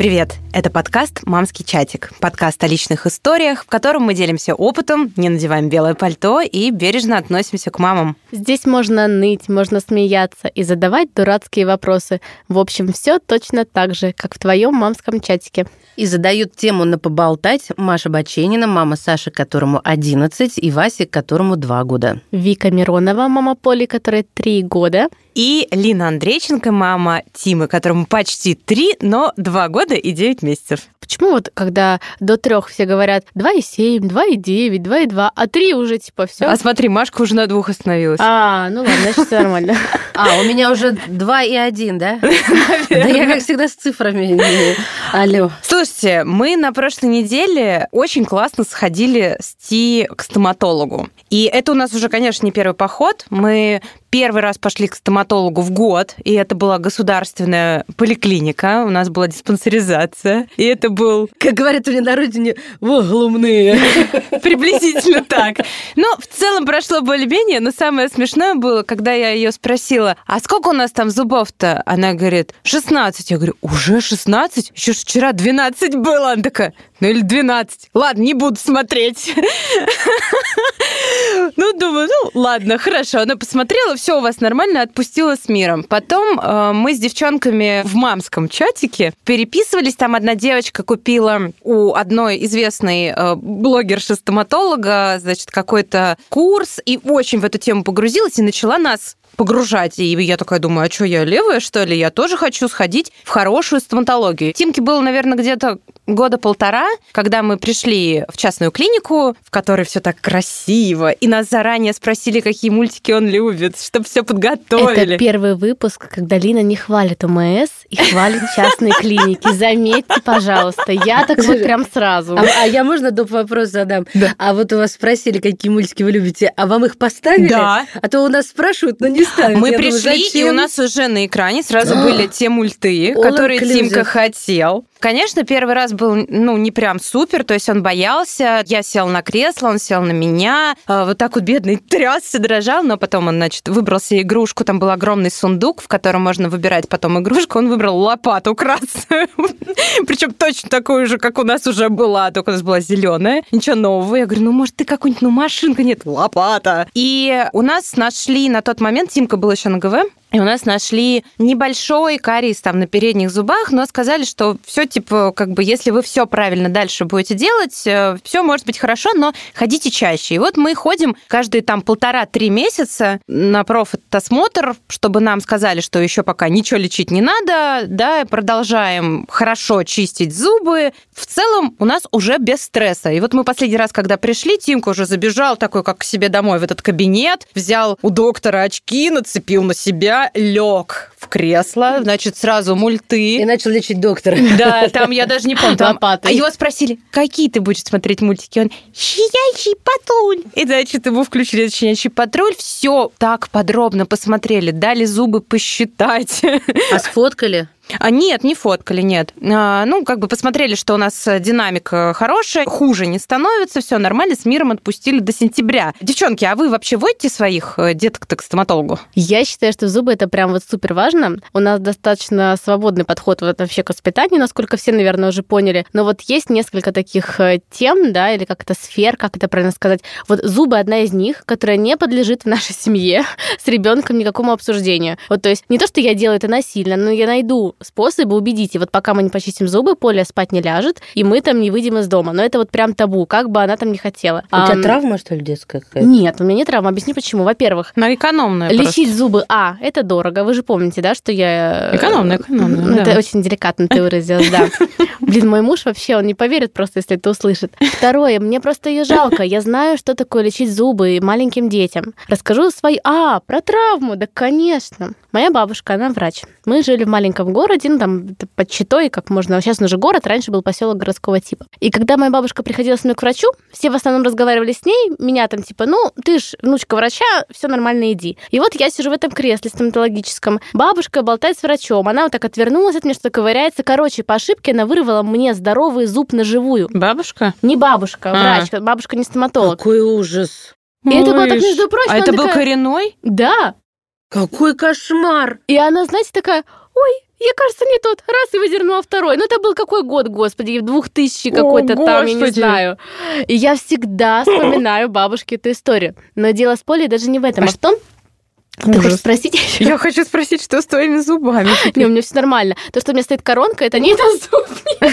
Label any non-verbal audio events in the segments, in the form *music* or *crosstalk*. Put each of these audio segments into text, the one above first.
Привет! Это подкаст «Мамский чатик». Подкаст о личных историях, в котором мы делимся опытом, не надеваем белое пальто и бережно относимся к мамам. Здесь можно ныть, можно смеяться и задавать дурацкие вопросы. В общем, все точно так же, как в твоем мамском чатике. И задают тему на поболтать Маша Баченина, мама Саши, которому 11, и Васе, которому 2 года. Вика Миронова, мама Поли, которой 3 года. И Лина Андрейченко, мама Тимы, которому почти 3, но 2 года и 9 месяцев. Почему вот, когда до трех все говорят 2,7, 2,9, 2,2, а 3 уже типа все? А смотри, Машка уже на двух остановилась. А, ну ладно, значит, все нормально. *laughs* А, у меня уже 2 и 1, да? *laughs* Да я, как всегда, с цифрами. Алло. Слушайте, мы на прошлой неделе очень классно сходили с Ти к стоматологу. И это у нас уже, конечно, не первый поход. Мы первый раз пошли к стоматологу в год, и это была государственная поликлиника, у нас была диспансеризация, и это был... Как говорят у меня на родине, воглумные. *laughs* Приблизительно так. Но в целом прошло более-менее, но самое смешное было, когда я ее спросила, а сколько у нас там зубов-то? Она говорит, 16. Я говорю, уже 16? Еще вчера 12 было. Она такая, ну или 12. Ладно, не буду смотреть. Ну, думаю, ну, ладно, хорошо. Она посмотрела, все у вас нормально, отпустила с миром. Потом э, мы с девчонками в мамском чатике переписывались. Там одна девочка купила у одной известной э, блогерши-стоматолога, значит, какой-то курс и очень в эту тему погрузилась и начала нас погружать. И я такая думаю, а что, я левая, что ли? Я тоже хочу сходить в хорошую стоматологию. Тимке было, наверное, где-то года полтора, когда мы пришли в частную клинику, в которой все так красиво, и нас заранее спросили, какие мультики он любит, чтобы все подготовили. Это первый выпуск, когда Лина не хвалит ОМС и хвалит частные клиники. Заметьте, пожалуйста, я так вот прям сразу. А, а я можно доп. вопрос задам? Да. А вот у вас спросили, какие мультики вы любите, а вам их поставили? Да. А то у нас спрашивают, но не ставят. Мы Я думаю, пришли, и зачем? у нас уже на экране сразу А. были те мульты, All которые inclusive. Тимка хотел. Конечно, первый раз был, ну, не прям супер, то есть он боялся. Я сел на кресло, он сел на меня. А, Вот так вот бедный *laughs* трясся, дрожал, но потом он, значит, выбрал себе игрушку. Там был огромный сундук, в котором можно выбирать потом игрушку. Он выбрал лопату красную. *laughs* Причем точно такую же, как у нас уже была, только у нас была зеленая. Ничего нового. Я говорю, ну, может, ты какую-нибудь, ну, машинка? Нет, лопата. И у нас нашли на тот момент, Тимка был еще на ГВ, и у нас нашли небольшой кариес там на передних зубах, но сказали, что все типа, как бы, если вы все правильно дальше будете делать, все может быть хорошо, но ходите чаще. И вот мы ходим каждые там полтора-три месяца на профосмотр, чтобы нам сказали, что еще пока ничего лечить не надо, да, продолжаем хорошо чистить зубы. В целом у нас уже без стресса. И вот мы последний раз, когда пришли, Тимка уже забежал такой, как к себе домой в этот кабинет, взял у доктора очки, нацепил на себя, лег в кресло, значит, сразу И мульты. начал лечить доктора. Да, там я даже не помню. Там, Лопатой. а его спросили, какие ты будешь смотреть мультики? Он «Щенячий патруль». И, значит, ему включили «Щенячий патруль». Все так подробно посмотрели, дали зубы посчитать. А сфоткали? А нет, не фоткали, нет. А, ну, как бы посмотрели, что у нас э, динамика хорошая, хуже не становится, все нормально, с миром отпустили до сентября. Девчонки, а вы вообще водите своих э, деток к стоматологу? Я считаю, что зубы это прям вот супер важно. У нас достаточно свободный подход вот вообще к воспитанию, насколько все, наверное, уже поняли. Но вот есть несколько таких э, тем, да, или как это сфер, как это правильно сказать. Вот зубы одна из них, которая не подлежит в нашей *laughs* семье с ребенком никакому обсуждению. Вот, то есть не то, что я делаю это насильно, но я найду способы убедить. И вот пока мы не почистим зубы, Поля спать не ляжет, и мы там не выйдем из дома. Но это вот прям табу, как бы она там не хотела. У тебя Ам, травма, что ли, детская какая-то? Нет, у меня не травма. Объясню почему. Во-первых, На экономную Лечить зубы, а, это дорого. Вы же помните, да, что я... Экономно, экономно, Ну, да. Это очень деликатно ты выразилась, да. *laughs* Блин, мой муж вообще, он не поверит просто, если это услышит. Второе, мне просто ее жалко. Я знаю, что такое лечить зубы маленьким детям. Расскажу свои... А, про травму, да, конечно. Моя бабушка, она врач. Мы жили в маленьком городе, ну, там, под Читой, как можно... Сейчас он уже город, раньше был поселок городского типа. И когда моя бабушка приходила со мной к врачу, все в основном разговаривали с ней, меня там типа, ну, ты ж внучка врача, все нормально, иди. И вот я сижу в этом кресле стоматологическом. Бабушка болтает с врачом, она вот так отвернулась от меня, что ковыряется. Короче, по ошибке она вырвала мне здоровый зуб на живую. Бабушка? Не бабушка, А. врач, бабушка не стоматолог. Какой ужас. И это было так, между прочим, А это был такая- коренной? Да. Какой кошмар. И она, знаете, такая, я, кажется, не тот. Раз и выдернула второй. Ну, это был какой год, господи, 2000 какой-то там, я не знаю. И я всегда *gasps* вспоминаю бабушке эту историю. Но дело с Полей даже не в этом, а, а в том, ты хочешь спросить? Я хочу спросить, что с твоими зубами? *laughs* Не, у меня все нормально. То, что у меня стоит коронка, это не это зуб. *laughs*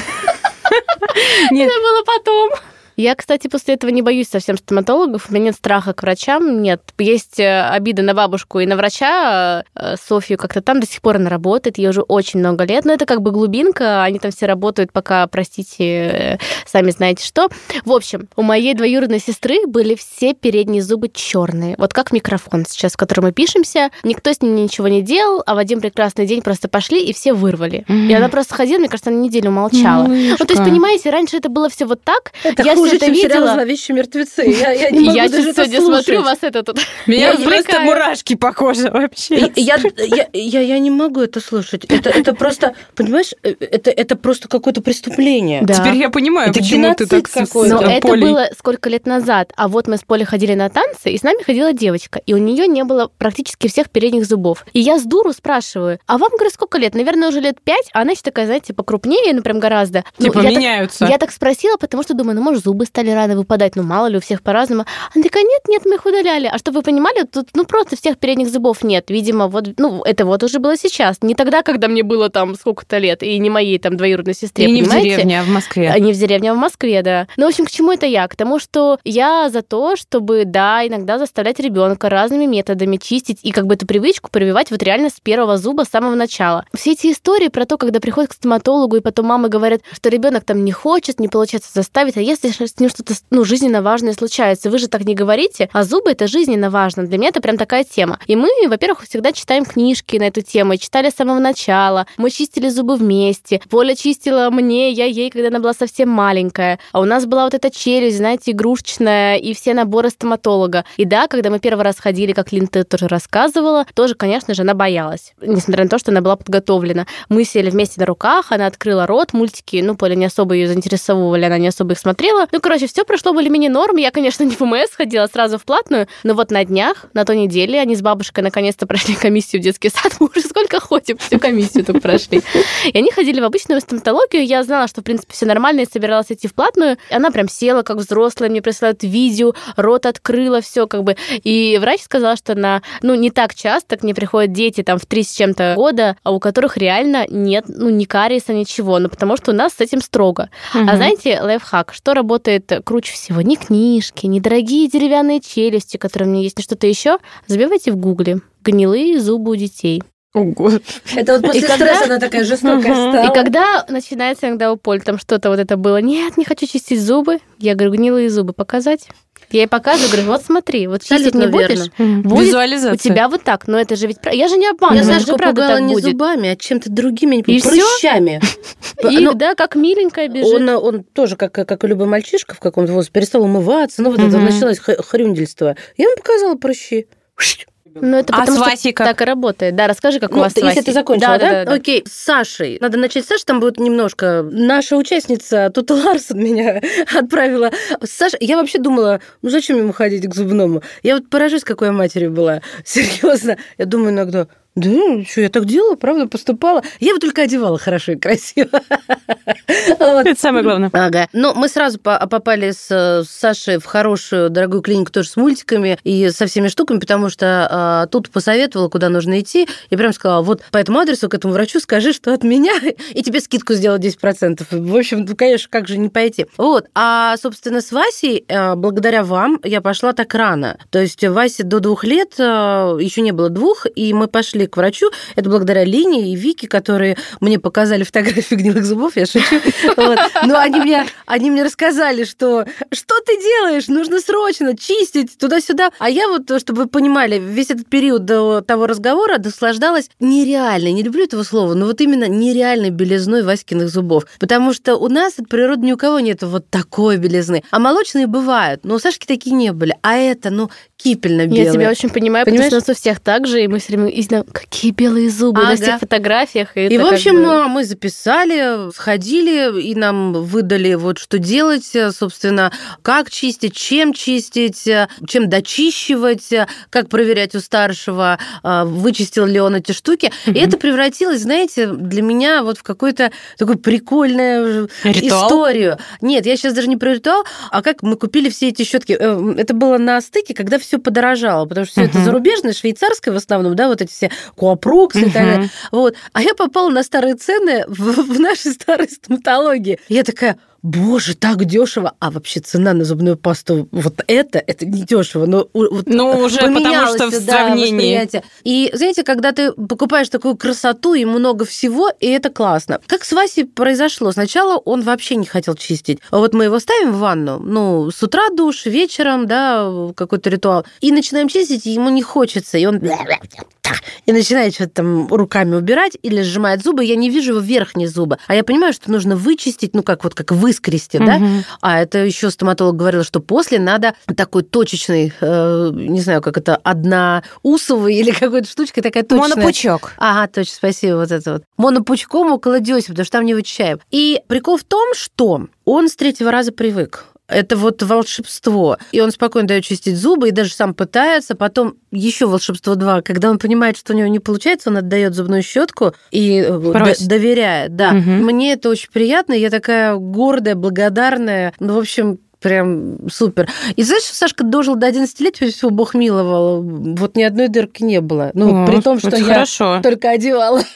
*laughs* Нет. Это было потом. Я, кстати, после этого не боюсь совсем стоматологов. У меня нет страха к врачам, нет. Есть э, обида на бабушку и на врача. Э, Софью как-то там до сих пор она работает, ей уже очень много лет. Но это как бы глубинка, они там все работают, пока, простите, э, сами знаете что. В общем, у моей двоюродной сестры были все передние зубы черные. Вот как микрофон сейчас, в котором мы пишемся. Никто с ним ничего не делал, а в один прекрасный день просто пошли и все вырвали. Mm-hmm. И она просто ходила, мне кажется, она неделю молчала. Mm-hmm. Ну, то есть, понимаете, раньше это было все вот так. Это я хуже, чем видела. сериал «Зловещие мертвецы». Я, я не могу я даже сегодня слушать. смотрю вас это тут. *laughs* Меня я просто мурашки по коже вообще. Я, я, я, я не могу это слушать. Это, это просто, понимаешь, э, это, это просто какое-то преступление. Да. Теперь я понимаю, это почему ты так какой Но это Полей. было сколько лет назад. А вот мы с Полей ходили на танцы, и с нами ходила девочка, и у нее не было практически всех передних зубов. И я с дуру спрашиваю, а вам, говорю, сколько лет? Наверное, уже лет пять, а она еще такая, знаете, покрупнее, ну прям гораздо. Типа ну, меняются. Я так, я так спросила, потому что думаю, ну, может, зубы стали рано выпадать, ну, мало ли, у всех по-разному. Она такая, нет, нет, мы их удаляли. А чтобы вы понимали, тут, ну, просто всех передних зубов нет. Видимо, вот, ну, это вот уже было сейчас. Не тогда, когда мне было там сколько-то лет, и не моей там двоюродной сестре, И понимаете? не в деревне, а в Москве. А не в деревне, а в Москве, да. Ну, в общем, к чему это я? К тому, что я за то, чтобы, да, иногда заставлять ребенка разными методами чистить и как бы эту привычку прививать вот реально с первого зуба с самого начала. Все эти истории про то, когда приходят к стоматологу, и потом мамы говорят, что ребенок там не хочет, не получается заставить, а если с ним что-то, ну, жизненно важное случается, вы же так не говорите, а зубы это жизненно важно. Для меня это прям такая тема. И мы, во-первых, всегда читаем книжки на эту тему, читали с самого начала. Мы чистили зубы вместе. Поля чистила мне, я ей, когда она была совсем маленькая. А у нас была вот эта челюсть, знаете, игрушечная, и все наборы стоматолога. И да, когда мы первый раз ходили, как Лин тоже рассказывала, тоже, конечно же, она боялась. Несмотря на то, что она была подготовлена. Мы сели вместе на руках, она открыла рот, мультики, ну, Поля не особо ее заинтересовывали, она не особо их смотрела. Короче, все прошло более-менее норм. Я, конечно, не в МС ходила сразу в платную, но вот на днях, на той неделе, они с бабушкой наконец-то прошли комиссию в детский сад. *laughs* Мы уже сколько ходим, всю комиссию только прошли. И они ходили в обычную стоматологию. Я знала, что, в принципе, все нормально, и собиралась идти в платную. Она прям села, как взрослая, мне присылают видео, рот открыла, все как бы. И врач сказал, что на, ну, не так часто к ней приходят дети там в три с чем-то года, а у которых реально нет, ну, ни кариеса, ничего. Ну, потому что у нас с этим строго. Угу. А знаете, лайфхак, что работает круче всего? Не книжки, не дорогие деревянные челюсти, которые у меня есть, ни что-то еще. Забивайте в гугле. Гнилые зубы у детей. Ого. Это вот после и стресса когда... она такая жестокая стала. И когда начинается иногда у Поль там что-то вот это было, нет, не хочу чистить зубы, я говорю, гнилые зубы показать. Я ей показываю, говорю, вот смотри, вот чистить не будешь, будет у тебя вот так. Но это же ведь... Я же не обманываю, Я, знаешь, же правда так не будет. зубами, а чем-то другими, и прыщами. *laughs* И, ну, да, как миленькая бежит. Он, он тоже, как, как и любой мальчишка в каком-то возрасте, перестал умываться, ну вот это началось хрюндельство. Я ему показала прыщи. Ну, это а потому, с Васей как? так и работает. Да, расскажи, как ну, у вас если с Васей. ты закончила, да, да? да, да? Окей, с Сашей. Надо начать с Саши, там будет немножко... Наша участница Тута Ларсон меня *laughs* отправила. Саша, я вообще думала, ну зачем ему ходить к зубному? Я вот поражусь, какой я матерью была. *laughs* Серьезно. Я думаю иногда, да, что, я так делала, правда, поступала. Я бы только одевала хорошо и красиво. *laughs* Это самое главное. Ага. Но мы сразу попали с Сашей в хорошую, дорогую клинику тоже с мультиками и со всеми штуками, потому что а, тут посоветовала, куда нужно идти, и прям сказала, вот по этому адресу к этому врачу скажи, что от меня, *laughs* и тебе скидку сделают 10%. В общем, ну, конечно, как же не пойти. Вот. А, собственно, с Васей, а, благодаря вам, я пошла так рано. То есть Васе до двух лет а, еще не было двух, и мы пошли к врачу. Это благодаря Лине и Вике, которые мне показали фотографии гнилых зубов, я шучу. Вот. Но они мне, они мне рассказали, что что ты делаешь? Нужно срочно чистить туда-сюда. А я вот, чтобы вы понимали, весь этот период до того разговора наслаждалась нереальной, не люблю этого слова, но вот именно нереальной белизной Васькиных зубов. Потому что у нас от природы ни у кого нет вот такой белизны. А молочные бывают, но у Сашки такие не были. А это, ну, кипельно-белые. Я тебя очень понимаю, Понимаешь? потому что у нас у всех так же, и мы все время изна- какие белые зубы на Ага. всех фотографиях. И, И, в общем, бы- а, мы записали, сходили, и нам выдали вот что делать, собственно, как чистить, чем чистить, чем дочищивать, как проверять у старшего, а, вычистил ли он эти штуки. И Мгм. это превратилось, знаете, для меня вот в какую-то такую прикольную Ритуал? историю. Нет, я сейчас даже не про ритуал, а как мы купили все эти щетки. Э, Это было на стыке, когда все подорожало, потому что все это зарубежное, швейцарское в основном, да, вот эти все куапроксы и так далее. Вот. А я попала на старые цены в, в нашей старой стоматологии. Я такая, боже, так дешево. А вообще цена на зубную пасту вот это, это не дешево. Но вот Ну, уже потому что в да, сравнении. восприятие. И знаете, когда ты покупаешь такую красоту и много всего, и это классно. Как с Васей произошло? Сначала он вообще не хотел чистить. А вот мы его ставим в ванну, ну, с утра душ, вечером, да, какой-то ритуал, и начинаем чистить, и ему не хочется, и он и начинает что-то там руками убирать или сжимает зубы, я не вижу его верхние зубы. А я понимаю, что нужно вычистить, ну, как вот как выскрести, да? Мгм. А это еще стоматолог говорил, что после надо такой точечный, э, не знаю, как это, одноусовый или какой-то штучкой такая точная. Монопучок. Ага, точно, спасибо, вот это вот. Монопучком около десяти, потому что там не вычищаем. И прикол в том, что он с третьего раза привык. Это вот волшебство. И он спокойно дает чистить зубы и даже сам пытается. Потом еще волшебство два. Когда он понимает, что у него не получается, он отдает зубную щетку и э, Просит. доверяет. Да. Мгм. Мне это очень приятно. Я такая гордая, благодарная. Ну, в общем, Прям супер. И знаешь, Сашка дожил до 11 лет, всего бог миловал. Вот ни одной дырки не было. Ну, О, при том, что я хорошо. только одевала. *laughs*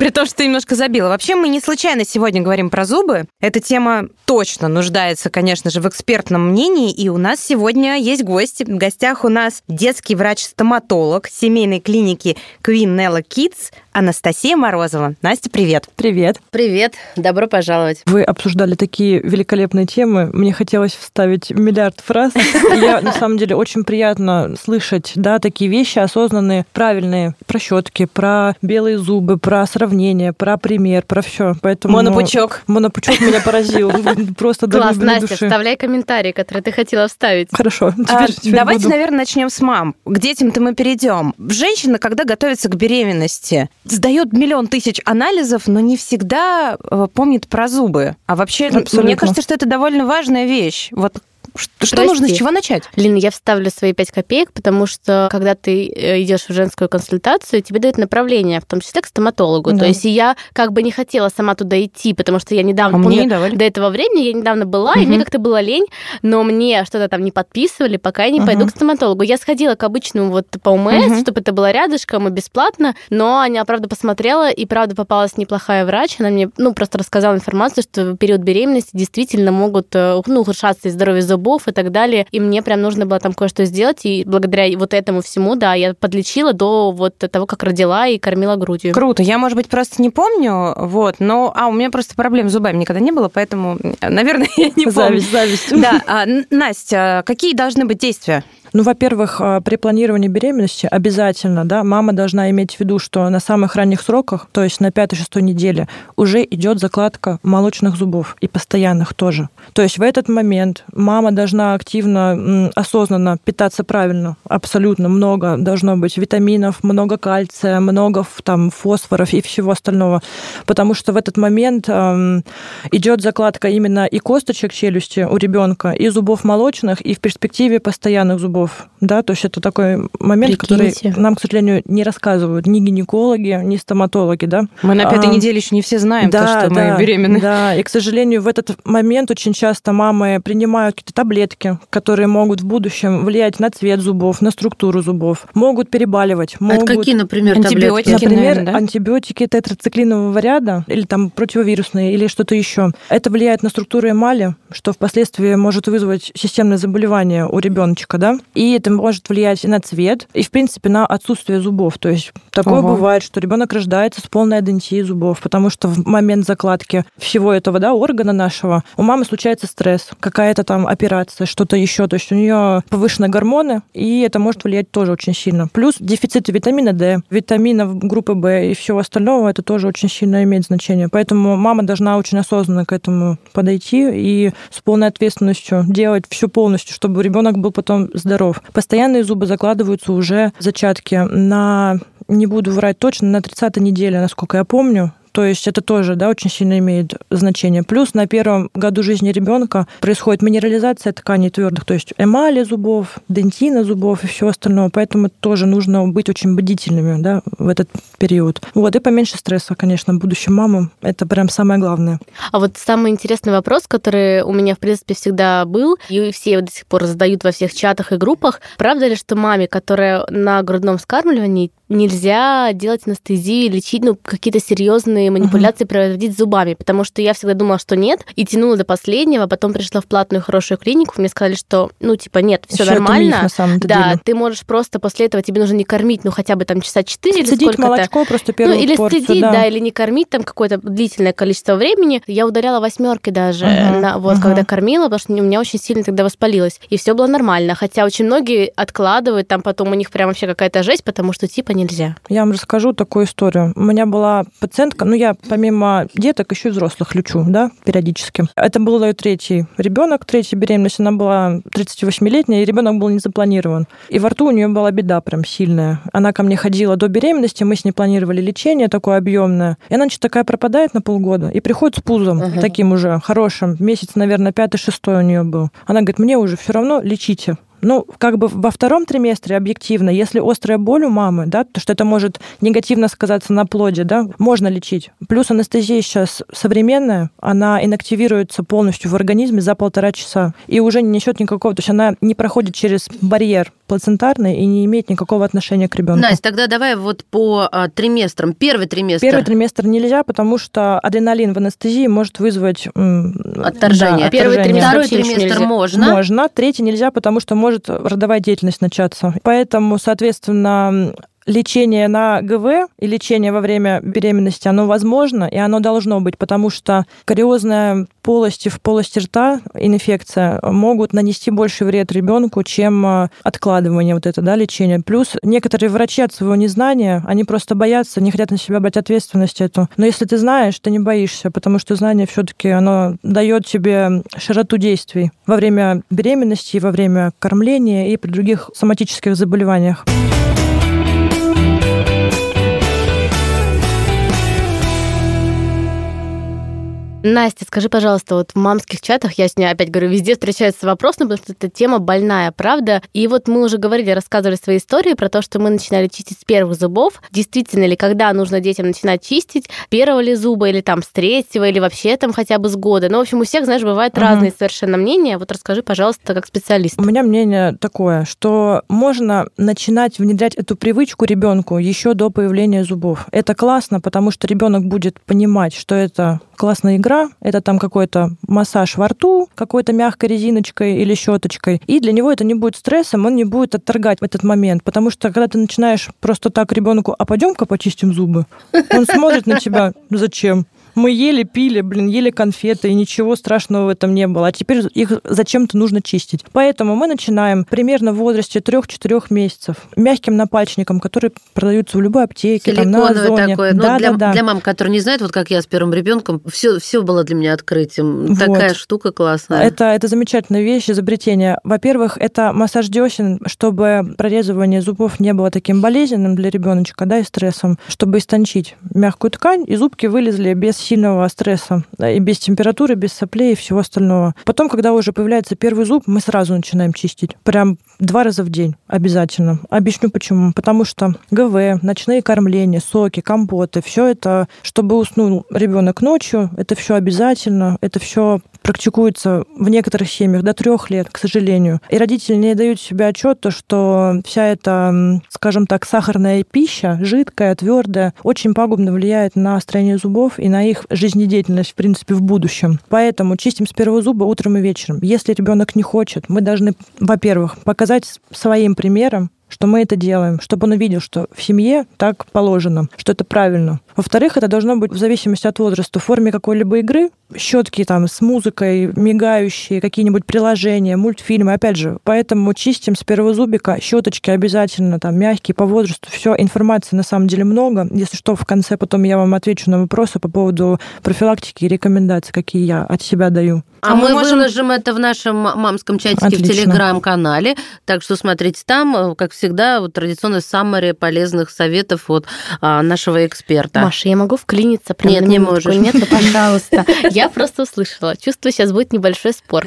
При том, что ты немножко забила. Вообще, мы не случайно сегодня говорим про зубы. Эта тема точно нуждается, конечно же, в экспертном мнении. И у нас сегодня есть гости. В гостях у нас детский врач-стоматолог семейной клиники Queen Nella Kids Анастасия Морозова. Настя, привет. Привет. Привет, добро пожаловать. Вы обсуждали такие великолепные темы. Мне хотелось вставить миллиард фраз. Я, на самом деле, очень приятно слышать, да, такие вещи осознанные, правильные, про щетки, про белые зубы, про сравнение, про пример, про все. Поэтому Монопучок. Монопучок меня *laughs* поразил. Просто до Класс, Настя, вставляй комментарий, который ты хотела вставить. Хорошо. А, Давайте, наверное, начнем с мам. К детям-то мы перейдем. Женщина, когда готовится к беременности, сдает миллион тысяч анализов, но не всегда э, помнит про зубы. А вообще, мне кажется, что это довольно важная вещь. Вот что Прости. нужно, с чего начать? Лина, я вставлю свои пять копеек, потому что когда ты э, идешь в женскую консультацию, тебе дают направление, в том числе к стоматологу. Да. То есть и я как бы не хотела сама туда идти, потому что я недавно, А помню, не до этого времени я недавно была, и Мгм. мне как-то было лень, но мне что-то там не подписывали, пока я не пойду Мгм. к стоматологу. Я сходила к обычному вот по УМС, Мгм. чтобы это было рядышком и бесплатно, но она, правда, посмотрела, и, правда, попалась неплохая врач. Она мне, ну, просто рассказала информацию, что в период беременности действительно могут, ну, ухудшаться и здоровье зубов и так далее. И мне прям нужно было там кое-что сделать, и благодаря вот этому всему, да, я подлечила до вот того, как родила и кормила грудью. Круто. Я, может быть, просто не помню, вот, но... А, у меня просто проблем с зубами никогда не было, поэтому, *laughs* наверное, я не помню. Зависть, зависть. Да, а, Настя, какие должны быть действия? Ну, во-первых, а, при планировании беременности обязательно, да, мама должна иметь в виду, что на самых ранних сроках, то есть на пятой-шестой неделе, уже идет закладка молочных зубов и постоянных тоже. То есть в этот момент мама должна активно, осознанно питаться правильно, абсолютно много должно быть витаминов, много кальция, много там фосфоров и всего остального, потому что в этот момент ам, идет закладка именно и косточек челюсти у ребенка, и зубов молочных, и в перспективе постоянных зубов. Да, то есть это такой момент, Прикиньте. который нам, к сожалению, не рассказывают ни гинекологи, ни стоматологи, да. Мы на пятой А, неделе еще не все знаем, то, что мы беременны. Да, и, к сожалению, в этот момент очень часто мамы принимают какие-то таблетки, которые могут в будущем влиять на цвет зубов, на структуру зубов, могут перебаливать, А могут... это какие, например, Антибиотики, таблетки? Например, наверное, да? антибиотики тетрациклинового ряда или там противовирусные или что-то еще. Это влияет на структуру эмали, что впоследствии может вызвать системное заболевание у ребеночка, да. И это может влиять и на цвет, и в принципе на отсутствие зубов. То есть такое Ого. бывает, что ребенок рождается с полной адентией зубов, потому что в момент закладки всего этого да, органа нашего у мамы случается стресс, какая-то там операция, что-то еще. То есть у нее повышенные гормоны, и это может влиять тоже очень сильно. Плюс дефициты витамина D, витаминов группы В и всего остального, это тоже очень сильно имеет значение. Поэтому мама должна очень осознанно к этому подойти и с полной ответственностью делать все полностью, чтобы ребенок был потом здоровый здоров. Постоянные зубы закладываются уже зачатки на не буду врать точно, на 30 неделе, насколько я помню, то есть это тоже да, очень сильно имеет значение. Плюс на первом году жизни ребенка происходит минерализация тканей твердых, то есть эмали зубов, дентина зубов и все остальное. Поэтому тоже нужно быть очень бдительными да, в этот период. Вот, и поменьше стресса, конечно, будущим мамам. Это прям самое главное. А вот самый интересный вопрос, который у меня, в принципе, всегда был, и все до сих пор задают во всех чатах и группах, правда ли, что маме, которая на грудном вскармливании, нельзя делать анестезию, лечить, ну, какие-то серьезные манипуляции uh-huh. проводить зубами, потому что я всегда думала, что нет, и тянула до последнего, потом пришла в платную хорошую клинику, мне сказали, что, ну, типа, нет, все нормально. миф, да, деле. ты можешь просто после этого, тебе нужно не кормить, ну, хотя бы там часа четыре или сколько-то. молочко просто первую Ну, или порцию, стыдить, да. да, или не кормить там какое-то длительное количество времени. Я ударяла восьмеркой даже, uh-huh, на, вот, uh-huh. когда кормила, потому что у меня очень сильно тогда воспалилось. И все было нормально. Хотя очень многие откладывают, там потом у них прям вообще какая-то жесть, потому что типа нельзя. Я вам расскажу такую историю. У меня была пациентка, ну я помимо деток еще и взрослых лечу, да, периодически. Это был ее третий ребенок, третья беременность, она была 38-летняя, и ребенок был не запланирован. И во рту у нее была беда прям сильная. Она ко мне ходила до беременности, мы с ней планировали лечение такое объемное. И она значит, такая пропадает на полгода и приходит с пузом uh-huh. таким уже хорошим. Месяц, наверное, пятый-шестой у нее был. Она говорит, мне уже все равно лечите. Ну, как бы во втором триместре объективно, если острая боль у мамы, да, то что это может негативно сказаться на плоде, да, можно лечить. Плюс анестезия сейчас современная, она инактивируется полностью в организме за полтора часа и уже не несет никакого, то есть она не проходит через барьер плацентарный и не имеет никакого отношения к ребенку. Настя, тогда давай вот по а, триместрам. Первый триместр. Первый триместр нельзя, потому что адреналин в анестезии может вызвать отторжение. Да, Первый триместр, Второй триместр можно. Можно. Третий нельзя, потому что может родовая деятельность начаться. Поэтому, соответственно, лечение на ГВ и лечение во время беременности, оно возможно, и оно должно быть, потому что кариозная полости в полости рта, инфекция, могут нанести больше вред ребенку, чем а, откладывание вот это, да, лечения. Плюс некоторые врачи от своего незнания, они просто боятся, не хотят на себя брать ответственность эту. Но если ты знаешь, ты не боишься, потому что знание все таки оно дает тебе широту действий во время беременности, во время кормления и при других соматических заболеваниях. Настя, скажи, пожалуйста, вот в мамских чатах, я с ней опять говорю, везде встречается вопрос, ну, потому что эта тема больная, правда? И вот мы уже говорили, рассказывали свои истории про то, что мы начинали чистить с первых зубов. Действительно ли, когда нужно детям начинать чистить, первого ли зуба, или там с третьего, или вообще там хотя бы с года? Ну, в общем, у всех, знаешь, бывают угу. разные совершенно мнения. Вот расскажи, пожалуйста, как специалист. У меня мнение такое, что можно начинать внедрять эту привычку ребенку еще до появления зубов. Это классно, потому что ребенок будет понимать, что это классная игра, это там какой-то массаж во рту, какой-то мягкой резиночкой или щеточкой. И для него это не будет стрессом, он не будет отторгать в этот момент. Потому что когда ты начинаешь просто так ребенку, а пойдем-ка почистим зубы, он смотрит на тебя, зачем? Мы ели, пили, блин, ели конфеты, и ничего страшного в этом не было. А теперь их зачем-то нужно чистить. Поэтому мы начинаем примерно в возрасте 3-4 месяцев мягким напальчником, который продаются в любой аптеке, там, на Озоне. такое. Ну, да, для, да, да. для мам, которые не знают, вот как я с первым ребенком, все, все было для меня открытием. Вот. Такая штука классная. Это, это замечательная вещь, изобретение. Во-первых, это массаж десен, чтобы прорезывание зубов не было таким болезненным для ребеночка, да, и стрессом, чтобы истончить мягкую ткань, и зубки вылезли без сильного стресса, и без температуры, без соплей и всего остального. Потом, когда уже появляется первый зуб, мы сразу начинаем чистить. Прям два раза в день обязательно. Объясню почему. Потому что ГВ, ночные кормления, соки, компоты, все это, чтобы уснул ребенок ночью, это все обязательно, это все практикуется в некоторых семьях до трех лет, к сожалению. И родители не дают себе отчет, то, что вся эта, скажем так, сахарная пища, жидкая, твердая, очень пагубно влияет на строение зубов и на их жизнедеятельность, в принципе, в будущем. Поэтому чистим с первого зуба утром и вечером. Если ребенок не хочет, мы должны, во-первых, показать своим примером, что мы это делаем, чтобы он увидел, что в семье так положено, что это правильно. Во-вторых, это должно быть в зависимости от возраста в форме какой-либо игры, щетки там с музыкой, мигающие, какие-нибудь приложения, мультфильмы, опять же. Поэтому чистим с первого зубика, щеточки обязательно там мягкие по возрасту. Все, информации на самом деле много. Если что, в конце потом я вам отвечу на вопросы по поводу профилактики и рекомендаций, какие я от себя даю. А, а мы, мы можем... выложим это в нашем мамском чатике Отлично. в Телеграм-канале, так что смотрите там, как всегда, вот традиционный саммари полезных советов от а, нашего эксперта. Маша, я могу вклиниться? Прямо Нет, не можешь. Нет, ну, пожалуйста. *laughs* Я просто услышала. Чувствую, сейчас будет небольшой спор.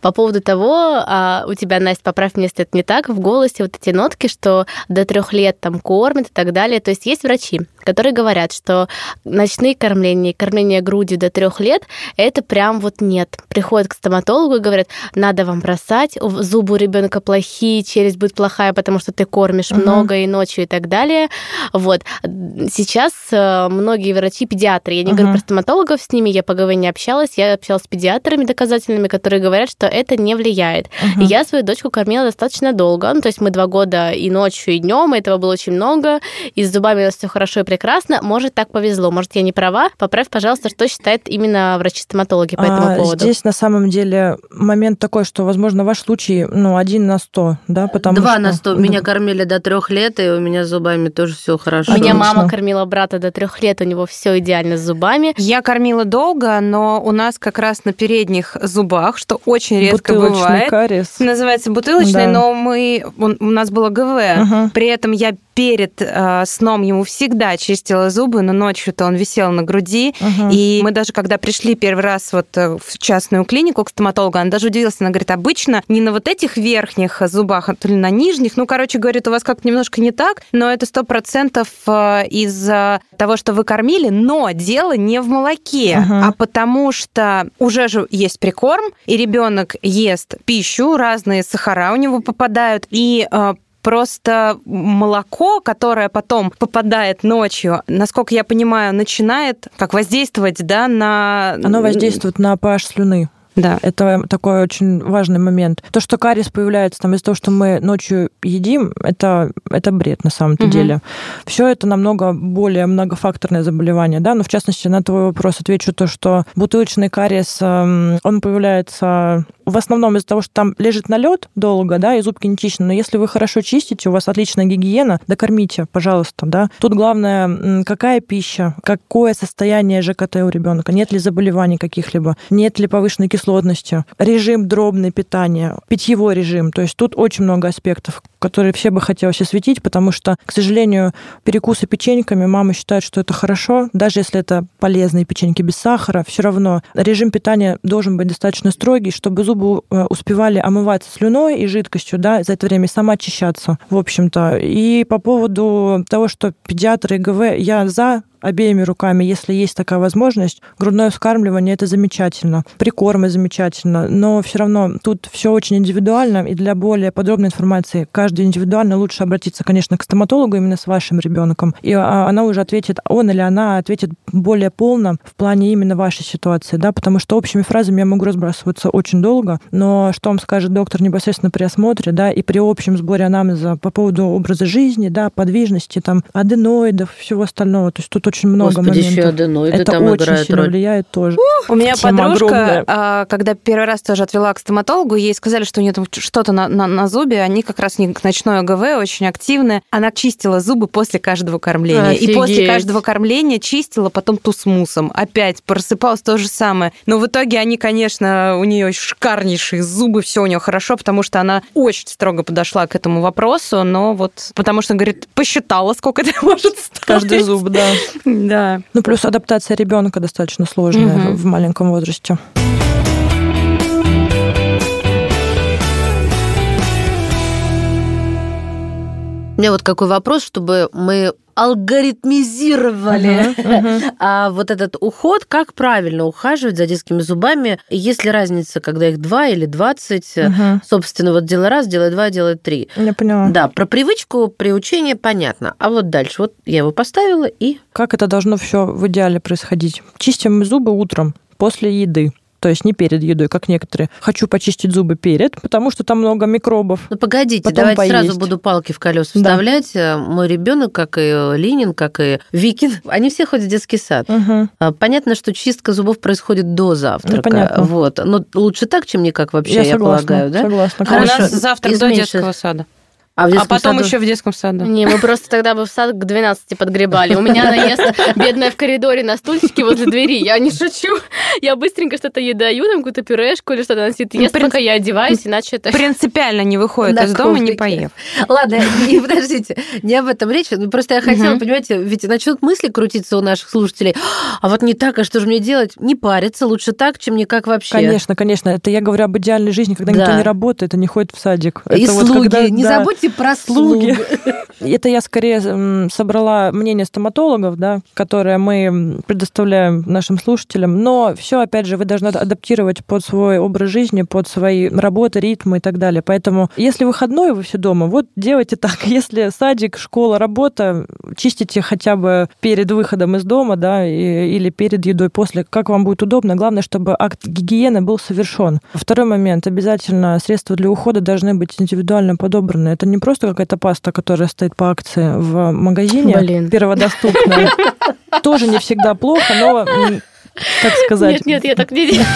По поводу того, а, у тебя, Настя, поправь мне, если это не так, в голосе вот эти нотки, что до трех лет там кормят и так далее. То есть есть врачи, которые говорят, что ночные кормления, кормление грудью до трех лет, это прям вот нет. Приходят к стоматологу и говорят, надо вам бросать, зубы у ребенка плохие, челюсть будет плохая, потому что ты кормишь угу. много и ночью и так далее. Вот. Сейчас э, многие врачи, педиатры, я не угу. говорю про стоматологов, с ними я по ГВ не общалась, я общалась с педиатрами доказательными, которые говорят, что это не влияет. И я свою дочку кормила достаточно долго, ну, то есть мы два года и ночью, и днем, этого было очень много, и с зубами у нас все хорошо и прекрасно. Может, так повезло, может, я не права. Поправь, пожалуйста, что считают именно врачи-стоматологи по этому а, поводу. Здесь на самом деле момент такой, что, возможно, ваш случай, ну, один на сто, да, потому Два что... на сто. Меня кормили до трех лет, и у меня с зубами тоже все хорошо. У меня мама кормила брата до трех лет, у него все идеально с зубами. Я кормила долго, но у нас как раз на передних зубах, что очень редко бутылочный бывает. кариес. Называется бутылочный, да. но мы у нас было ГВ. Угу. При этом я перед э, сном ему всегда чистила зубы, но ночью-то он висел на груди. Угу. И мы даже, когда пришли первый раз вот э, в частную клинику к стоматологу, она даже удивилась, она говорит, обычно не на вот этих верхних зубах, а то ли на нижних. Ну, короче, говорит, у вас как-то немножко не так, но это сто процентов э, из-за того, что вы кормили, но дело не в молоке, угу. а потому что уже же есть прикорм, и ребенок ест пищу, разные сахара у него попадают, и э, Просто молоко, которое потом попадает ночью, насколько я понимаю, начинает как воздействовать да, на... Оно воздействует на pH слюны. Да. Это такой очень важный момент. То, что кариес появляется там из-за того, что мы ночью едим, это, это бред на самом-то угу. деле. Все это намного более многофакторное заболевание, да, но в частности на твой вопрос отвечу то, что бутылочный кариес, эм, он появляется в основном из-за того, что там лежит налет долго, да, и зубки не чищены. Но если вы хорошо чистите, у вас отличная гигиена, докормите, пожалуйста, да. Тут главное, какая пища, какое состояние ЖКТ у ребенка, нет ли заболеваний каких-либо, нет ли повышенной кислотности, режим дробное питание, питьевой режим. То есть тут очень много аспектов, которые все бы хотелось осветить, потому что, к сожалению, перекусы печеньками мама считает, что это хорошо, даже если это полезные печеньки без сахара, все равно режим питания должен быть достаточно строгий, чтобы зубы э, успевали омываться слюной и жидкостью, да, за это время сама очищаться, в общем-то. И по поводу того, что педиатры и ГВ, я за обеими руками, если есть такая возможность. Грудное вскармливание это замечательно, прикормы замечательно, но все равно тут все очень индивидуально, и для более подробной информации каждый индивидуально лучше обратиться, конечно, к стоматологу именно с вашим ребенком, и а, она уже ответит, он или она ответит более полно в плане именно вашей ситуации, да, потому что общими фразами я могу разбрасываться очень долго, но что вам скажет доктор непосредственно при осмотре, да, и при общем сборе анамнеза по поводу образа жизни, да, подвижности, там, аденоидов, всего остального, то есть тут очень много Господи, моментов. еще аденоиды Это там очень играют сильно роль. влияет тоже. У меня Тема подружка, огромная. А, когда первый раз тоже отвела к стоматологу, ей сказали, что у нее там что-то на, на, на зубе, они как раз не ночное ГВ, очень активные. Она чистила зубы после каждого кормления. Офигеть. И после каждого кормления чистила потом тусмусом. Опять просыпалась то же самое. Но в итоге они, конечно, у нее шикарнейшие зубы, все у нее хорошо, потому что она очень строго подошла к этому вопросу, но вот потому что, говорит, посчитала, сколько это *laughs* может стоить. Каждый зуб, да. *laughs* Да. Ну, плюс адаптация ребенка достаточно сложная угу. в маленьком возрасте. У меня вот какой вопрос, чтобы мы алгоритмизировали uh-huh, uh-huh. А вот этот уход, как правильно ухаживать за детскими зубами, есть ли разница, когда их два или двадцать, uh-huh. собственно, вот делай раз, делай два, делай три. Я поняла. Да, про привычку, приучение понятно. А вот дальше, вот я его поставила и... Как это должно все в идеале происходить? Чистим зубы утром после еды То есть не перед едой, как некоторые. Хочу почистить зубы перед, потому что там много микробов. Ну, погодите, Потом давайте поесть. сразу буду палки в колеса Да. вставлять. Э, Мой ребенок, как и Ленин, как и Викин, *laughs* они все ходят в детский сад. А, Понятно, что чистка зубов происходит до завтрака. Ну, понятно. Вот. Но лучше так, чем никак вообще, я, согласна, полагаю, да? Согласна. А у Хорошо. нас завтрак до Изменьше. детского сада. А, в А потом саду- еще в детском саду. Не, мы просто тогда бы в сад к 12 подгребали. У меня она ест, бедная в коридоре на стульчике возле двери. Я не шучу. Я быстренько что-то ей даю, там какую-то пюрешку или что-то Ну, ест, пока я одеваюсь, иначе это... Принципиально не выходит из дома, не поев. Ладно, не подождите, не об этом речь. Ну, Просто я хотела, понимаете, ведь начнут мысли крутиться у наших слушателей. А вот не так, а что же мне делать? Не париться, лучше так, чем никак вообще. Конечно, конечно. Это я говорю об идеальной жизни, когда Да. никто не работает и не ходит в садик. И это вот слуги. когда- не да, забудьте про слуги. слуги. Это я скорее собрала мнение стоматологов, да, которое мы предоставляем нашим слушателям. Но все, опять же, вы должны адаптировать под свой образ жизни, под свои работы, ритмы и так далее. Поэтому, если выходной, вы все дома, вот делайте так. *laughs* Если садик, школа, работа, чистите хотя бы перед выходом из дома, да, и- или перед едой, после, как вам будет удобно. Главное, чтобы акт гигиены был совершен. Второй момент. Обязательно средства для ухода должны быть индивидуально подобраны. Это не просто какая-то паста, которая стоит по акции в магазине, Блин. перводоступная. *laughs* Тоже не всегда плохо, но как сказать, Нет, нет, я так не делаю.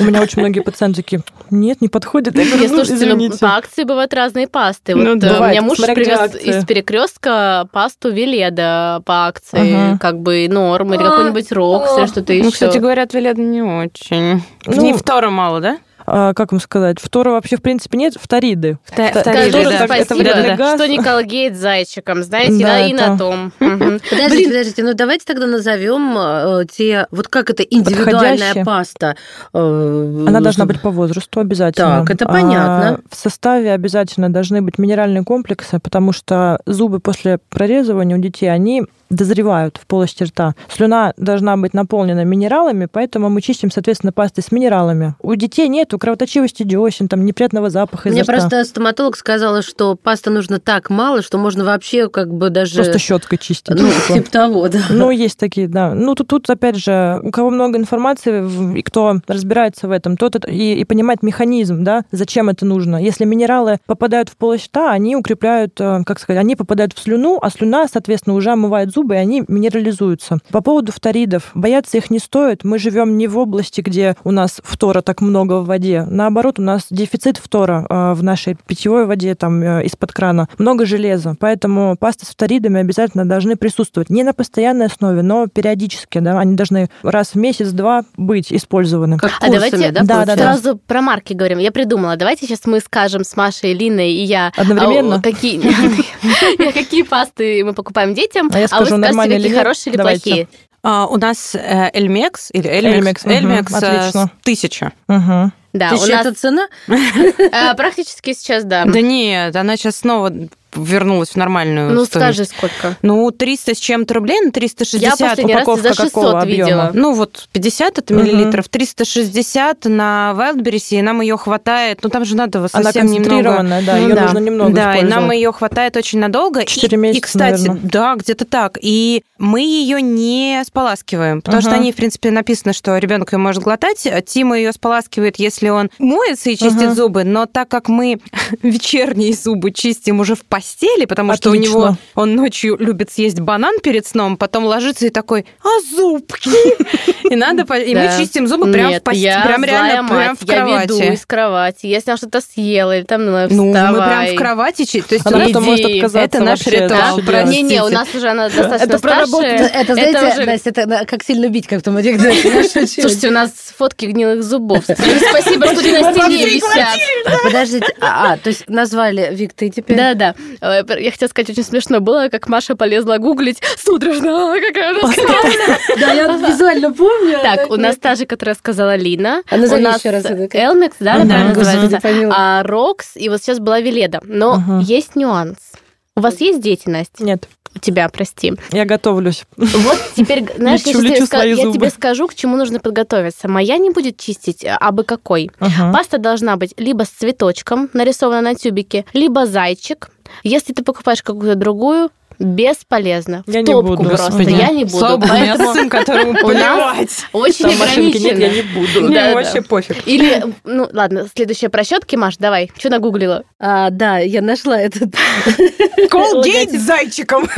у меня очень многие пациенты такие, нет, не подходит. Я говорю, Нет, «Ну, слушайте, ну, по акции бывают разные пасты. Ну, Вот, э, у бывает, меня муж привез из перекрестка пасту Веледа по акции, Ага. как бы норм, или какой-нибудь Рокс, или что-то еще. Ну, кстати говоря, от Веледа не очень. Ну, Не втора мало, да? А, как вам сказать, второго вообще в принципе нет, вториды. Вта- Вта- вториды, Скажу да. так, спасибо, что не колгейт с зайчиком, знаете, Да, и на том. Подождите, подождите, ну давайте тогда назовем э, те, вот как это индивидуальная паста. э, Она должна быть по возрасту обязательно. Так, это А, понятно. в составе обязательно должны быть минеральные комплексы, потому что зубы после прорезывания у детей, они дозревают в полости рта. Слюна должна быть наполнена минералами, поэтому мы чистим, соответственно, пастой с минералами. У детей нету кровоточивости десен, там неприятного запаха Мне просто стоматолог сказала, что пасты нужно так мало, что можно вообще как бы даже... Просто щеткой чистить. Ну, типа. типа того, да. Ну, есть такие, да. Ну, тут, тут опять же, у кого много информации, и кто разбирается в этом, тот и, и понимает механизм, да, зачем это нужно. Если минералы попадают в полость рта, они укрепляют, э, как сказать, они попадают в слюну, а слюна, соответственно, уже омывает зубы, и они минерализуются. По поводу фторидов, бояться их не стоит. Мы живем не в области, где у нас фтора так много в воде. Наоборот, у нас дефицит фтора э, в нашей питьевой воде, там, э, из-под крана. Много железа. Поэтому пасты с фторидами обязательно должны присутствовать. Не на постоянной основе, но периодически. Да, они должны раз в месяц-два быть использованы. Как А курсами, давайте да, да, да? Сразу про марки говорим. Я придумала. Давайте сейчас мы скажем с Машей, Линой и я... Одновременно? а, Какие, *laughs* какие пасты мы покупаем детям, А я а вы скажу, скажете, нормально или нет? хорошие или Давайте. плохие. А, у нас э, Эльмекс или Эльмекс, Эльмекс, э, отлично. тысяча. Мгм. Да, у Тысяча нас это цена? *laughs* э, практически сейчас, да. Да нет, она сейчас снова вернулась в нормальную Ну, стоимость. скажи, сколько. Ну, 300 с чем-то рублей, ну, 360 Я последний раз упаковка за 600 какого видела. объема? Ну, вот 50 это миллилитров, 360 на Wildberries, и нам ее хватает. Ну, там же надо вот Она совсем немного. концентрированная, да, Ну ее да. нужно немного да, и нам ее хватает очень надолго. Четыре и, месяца, И, кстати, наверное. да, где-то так. И мы ее не споласкиваем, потому что Ага. они, в принципе, написано, что ребенок ее может глотать. Тима ее споласкивает, если он моется и чистит Ага. зубы. Но так как мы *laughs* вечерние зубы чистим уже в постели, потому что у Отлично. него он ночью любит съесть банан перед сном, потом ложится и такой, а зубки? И надо, и мы Да. чистим зубы прямо в постели, прям реально мать. прям в Я веду кровати. из кровати. Если она что-то съела или там, ну, Ну, мы прям в кровати чистим. То есть Она может отказаться Это наш ритуал. Не-не, у нас уже она достаточно Это проработано. старшая. Это, знаете, Настя, это как сильно бить, как *laughs* знаешь, очень. Слушайте, у нас фотки гнилых зубов. *laughs* Спасибо, что не на стене висят. Подождите, а, а, то есть назвали Вик, ты теперь... Да-да. Э, Я хотела сказать, очень смешно было, как Маша полезла гуглить судорожно. а, Какая она. Да, я визуально помню. Так, у нас та же, которая сказала Лина. А назови у нас. Элмекс, да, называется? А Рокс, и вот сейчас была Веледа. Но есть нюанс. У вас есть дети, Настя? Нет, тебя, прости. я готовлюсь. Вот теперь, *laughs* знаешь, Лечу, я, лечу тебе я тебе скажу, к чему нужно подготовиться. Моя не будет чистить, а бы какой. Ага. Паста должна быть либо с цветочком, нарисована на тюбике, либо зайчик. Если ты покупаешь какую-то другую, Бесполезно. В Я не топку буду, просто. Господи. Я не буду. Слава богу, у меня Поэтому сын, которому у плевать. очень Там машинки нет, я не буду. Да, Мне да. вообще пофиг. Или, ну ладно, следующая про щетки, Маш, давай. Что нагуглила? А, да, я нашла этот *laughs* Колгейт с зайчиком.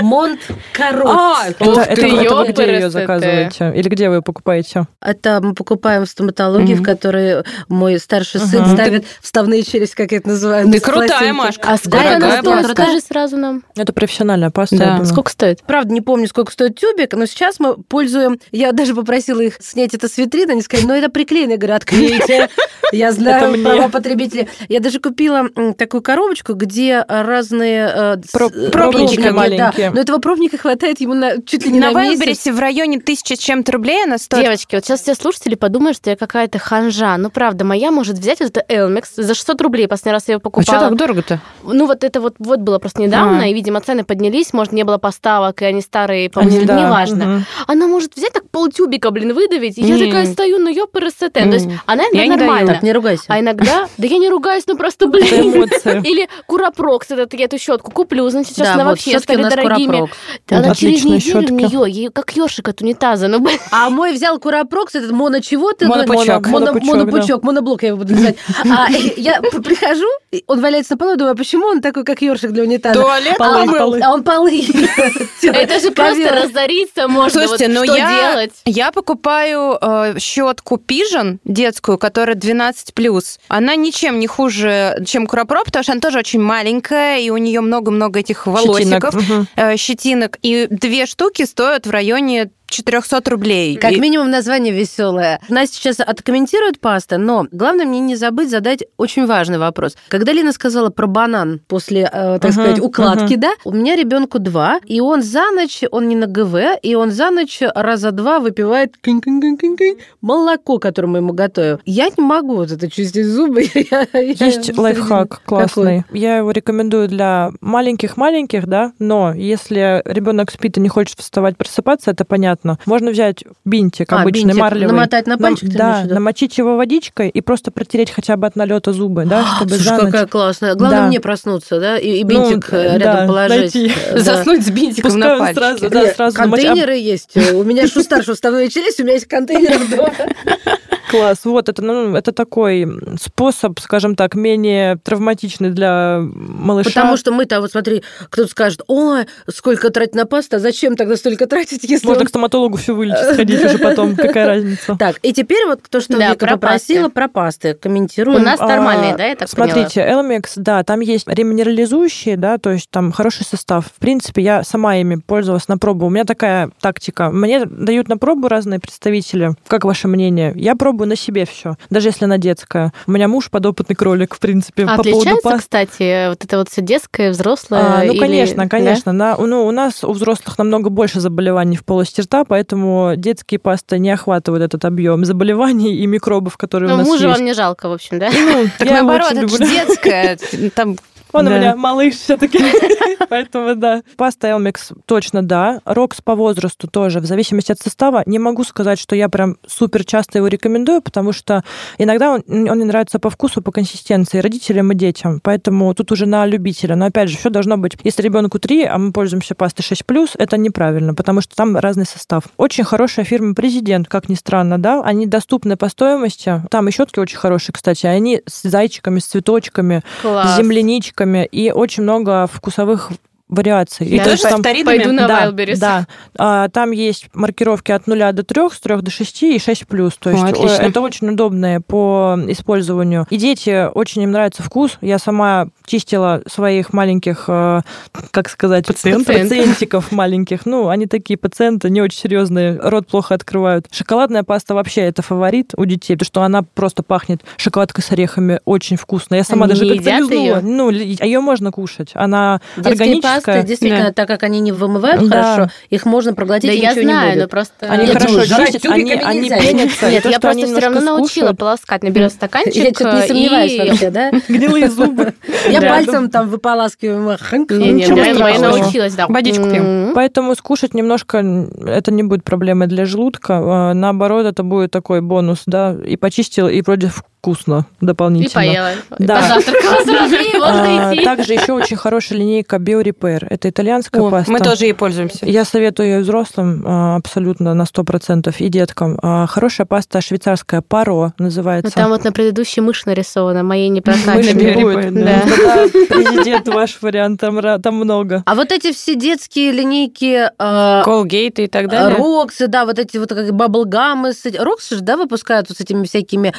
Монт Карот. А, Это, ёпрст, где ее заказываете? Или где вы ее покупаете? Это мы покупаем в стоматологии, в которой мой старший сын ставит вставные челюсти, как я это называю. Ты крутая. Машка. А сколько Дорогая она стоит? Расскажи сразу нам. Это профессиональная паста, Да. Сколько стоит? Правда, не помню, сколько стоит тюбик, но сейчас мы пользуем... Я даже попросила их снять это с витрины, они сказали, ну это приклеено. Я говорю, отклейте. *laughs* Я знаю права потребителей. Я даже купила такую коробочку, где разные... э, э, пробники маленькие. Но этого пробника хватает ему на чуть ли не На на месяц. Вайлберрисе в районе тысячи чем-то рублей она стоит. Девочки, вот сейчас все слушатели подумают, что я какая-то ханжа. Ну, правда, моя может взять вот это Elmex за 600 рублей. Последний раз я его А что покупала. так дорого-то? Ну, вот это вот, вот было просто недавно, А. и, видимо, цены поднялись, может, не было поставок, и они старые, по-моему, Они- да, неважно. мгм. Она может взять так полтюбика, блин, выдавить, и я такая стою, ну, ёпрст. То есть она Я иногда нормально. Так, не ругайся. А иногда, да я не ругаюсь, ну просто, блин. *laughs* Или Curaprox, этот, я эту щетку куплю, значит, сейчас она вообще у стали дорогими. Она через неделю щётки. нее, ей как ёршик от унитаза, ну. А мой взял Curaprox, этот моно чего ты? Монопучок. Моно- Монопучок, Монопучок, моноблок я его буду называть. А *laughs* я прихожу, он валяется на полу, думаю, а почему он такой, как ёршик для унитаза? Туалет А помыл. А он полы. *laughs* Это же просто разориться можно. Слушайте, вот ну что я, делать? я покупаю э, щетку Pigeon детскую, которая 12+. Она ничем не хуже, чем Curaprox, потому что она тоже очень маленькая, и у нее много-много этих волосиков, Щетинок. Э, щетинок. И две штуки стоят в районе 400 рублей. Как И- минимум название веселое. Настя сейчас откомментирует паста, но главное мне не забыть задать очень важный вопрос. Когда Лина сказала про банан после, э, так Мгм, сказать, укладки, да, у меня ребенку два, и он за ночь, он не на ГВ, и он за ночь раза два выпивает молоко, которое мы ему готовим. Я не могу вот это чистить зубы. *laughs* Я Есть лайфхак классный. Я его рекомендую для маленьких-маленьких, да, но если ребенок спит и не хочет вставать, просыпаться, это понятно. Можно взять бинтик А, обычный, бинтик марлевый. намотать на нам- пальчик, ты имеешь в Да, виду? намочить его водичкой и просто протереть хотя бы от налета зубы, да, чтобы Слушай, за ночь... какая классная. Главное Да. мне проснуться, да, и, и Ну, бинтик э, рядом да, положить. найти. Э, *laughs* да. Заснуть с бинтиком Пускай на пальчике. сразу, да, сразу намочить. А, контейнеры есть. У меня старшего вставная челюсть, у меня есть контейнер дома. *laughs* Класс. Вот это, ну, это такой способ, скажем так, менее травматичный для малыша. Потому что мы-то, вот смотри, кто-то скажет, ой, сколько тратить на пасту, а зачем тогда столько тратить, если Можно он- к стоматологу все вылечить, *laughs* сходить уже потом. Какая разница? Так, и теперь вот то, что Да, Вика про попросила пасты. про пасты. Комментируем. У нас А, нормальные, да, я так поняла? Смотрите, Elmex, да, там есть реминерализующие, да, то есть там хороший состав. В принципе, я сама ими пользовалась на пробу. У меня такая тактика. Мне дают на пробу разные представители. Как ваше мнение? Я пробую на себе все, даже если она детская. У меня муж подопытный кролик, в принципе, А по поводу отличается, паст. кстати, вот это вот все детское, взрослое? А, ну, или- конечно, да? конечно. На, ну, у нас, у взрослых, намного больше заболеваний в полости рта, поэтому детские пасты не охватывают этот объем заболеваний и микробов, которые Ну, у нас мужа есть. вам не жалко, в общем, да? Ну, *laughs* Так я наоборот, это же детская. Там Он Да. у меня малыш все-таки. *laughs* Поэтому да. Паста Elmex точно да. Рокс по возрасту тоже, в зависимости от состава. Не могу сказать, что я прям супер часто его рекомендую, потому что иногда он, он мне нравится по вкусу, по консистенции, родителям и детям. Поэтому тут уже на любителя. Но опять же, все должно быть. Если ребенку 3, а мы пользуемся пастой 6 это неправильно, потому что там разный состав. Очень хорошая фирма Президент, как ни странно, да. Они доступны по стоимости. Там и щетки очень хорошие, кстати. Они с зайчиками, с цветочками, с Класс. Земляничками и очень много вкусовых вариаций. И то тоже там-? Пойду на да, Wildberries. да. А, там есть маркировки от 0 до 3, с 3 до 6 и 6 плюс. То О, есть отлично. э, это очень удобное по использованию. И дети, очень им нравится вкус. Я сама чистила своих маленьких, э, как сказать, Пациентов? пациентиков маленьких. Ну, они такие пациенты, не очень серьезные, рот плохо открывают. Шоколадная паста вообще это фаворит у детей, потому что она просто пахнет шоколадкой с орехами, очень вкусно. Я сама Они даже как-то её? Ну, ее можно кушать. Она Детские органическая. Пасты, действительно, Да. так как они не вымывают Да. хорошо, их можно проглотить, Да и я ничего не знаю, будет. но просто... Они Нет, хорошо жрать чистят, они, они пенятся. Нет, я просто все равно научила полоскать. Наберет стаканчик Я что-то не сомневаюсь и... вообще, да? *laughs* Гнилые зубы. Я пальцем там выполаскиваю. не, ничего я научилась, да. Водичку пьем. М. Поэтому скушать немножко это не будет проблемой для желудка. А, Наоборот, это будет такой бонус, да. И почистил, и вроде вкусно И дополнительно. поела. Да. Позавтракала сразу, *laughs* и можно А, идти. Также еще очень хорошая линейка BioRepair. Это итальянская О, паста. мы тоже ей пользуемся. Я советую ее взрослым а, абсолютно на 100% и деткам. А, Хорошая паста швейцарская Паро Ну, называется. там вот на предыдущей мышь нарисована, моей не Мышь не будет, да. Тогда президент ваш вариант, там, много. А вот эти все детские линейки Колгейты и так далее. Роксы, да, вот эти вот как баблгамы. Роксы же, да, выпускают вот с этими всякими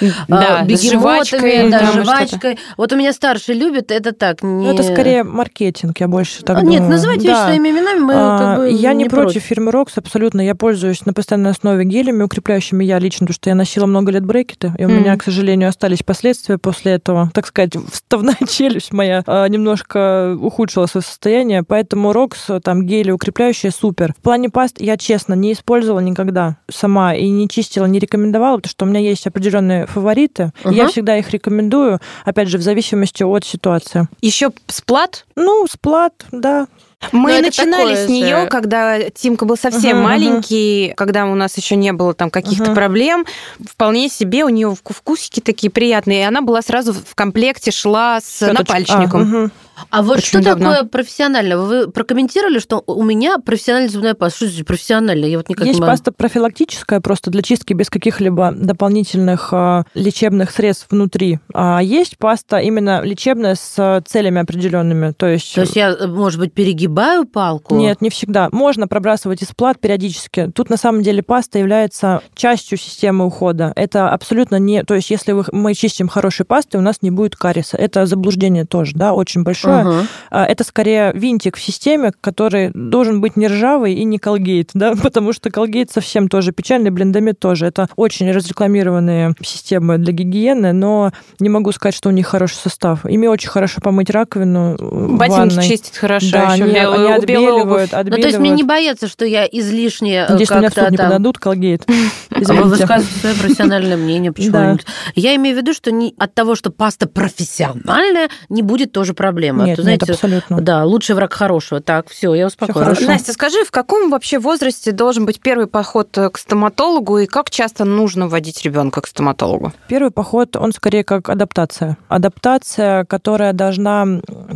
бегемотами, жвачкой, да, и жвачкой. Вот у меня старший любит, это так. Не... Ну, это скорее маркетинг, я больше так А, Нет, думаю. называйте вещи Да. своими именами, мы А, как бы я не, против против. фирмы Рокс, абсолютно. Я пользуюсь на постоянной основе гелями укрепляющими я лично, потому что я носила много лет брекеты, и у Мгм. меня, к сожалению, остались последствия после этого. Так сказать, вставная *laughs* челюсть моя а, немножко ухудшила свое состояние, поэтому Рокс, там гели укрепляющие, супер. В плане паст я, честно, не использовала никогда сама и не чистила, не рекомендовала, потому что у меня есть определенные фавориты, и я всегда их рекомендую, опять же, в зависимости от ситуации. Еще сплат. Ну, сплат, да, Мы это начинали с нее, же. когда Тимка был совсем мгм. маленький, когда у нас еще не было там каких-то Мгм. проблем. Вполне себе у нее вкусики такие приятные, и она была сразу в комплекте шла с Щёточка. напальчником. А, мгм. А вот Очень что давно. такое профессионально? Вы прокомментировали, что у меня профессиональная зубная паста. Что значит профессиональная? Я вот никак Есть не могу. паста профилактическая, просто для чистки без каких-либо дополнительных а, лечебных средств внутри. А есть паста именно лечебная с а, целями определенными. То есть, То есть я, э, может быть, перегибаю палку? нет, не всегда. Можно пробрасывать из плат периодически. Тут на самом деле паста является частью системы ухода. Это абсолютно не... То есть если мы чистим хорошей пастой, у нас не будет кариеса. Это заблуждение тоже, да, очень большое. Ага. А, Это скорее винтик в системе, который должен быть не ржавый и не колгейт, *laughs* да, потому что колгейт совсем тоже печальный, блендомет тоже. Это очень разрекламированные системы для гигиены, но не могу сказать, что у них хороший состав. Ими очень хорошо помыть раковину в Ботинки ванной. чистят хорошо, Да, еще они, белую, они обувь. отбеливают, Ну, отбеливают. то есть мне не бояться, что я излишне э, Надеюсь, меня в суд не там... подадут, колгейт. *laughs* А Вы высказываете свое профессиональное мнение, почему? Я имею в виду, что не, от того, что паста профессиональная, не будет тоже проблемы. А Нет, то, нет, знаете, абсолютно. Да, лучший враг хорошего. Так, все, я успокоилась. Настя, скажи, в каком вообще возрасте должен быть первый поход э, к стоматологу и как часто нужно водить ребенка к стоматологу? Первый поход, он скорее как адаптация. Адаптация, которая должна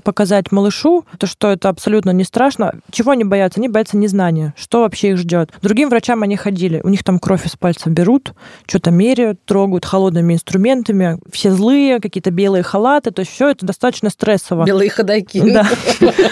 показать малышу, то, что это абсолютно не страшно. Чего они боятся? Они боятся незнания. Что вообще их ждет? Другим врачам они ходили. У них там кровь из пальцев берут, что-то меряют, трогают холодными инструментами. Все злые, какие-то белые халаты. То есть все это достаточно стрессово. Белые ходаки. Да.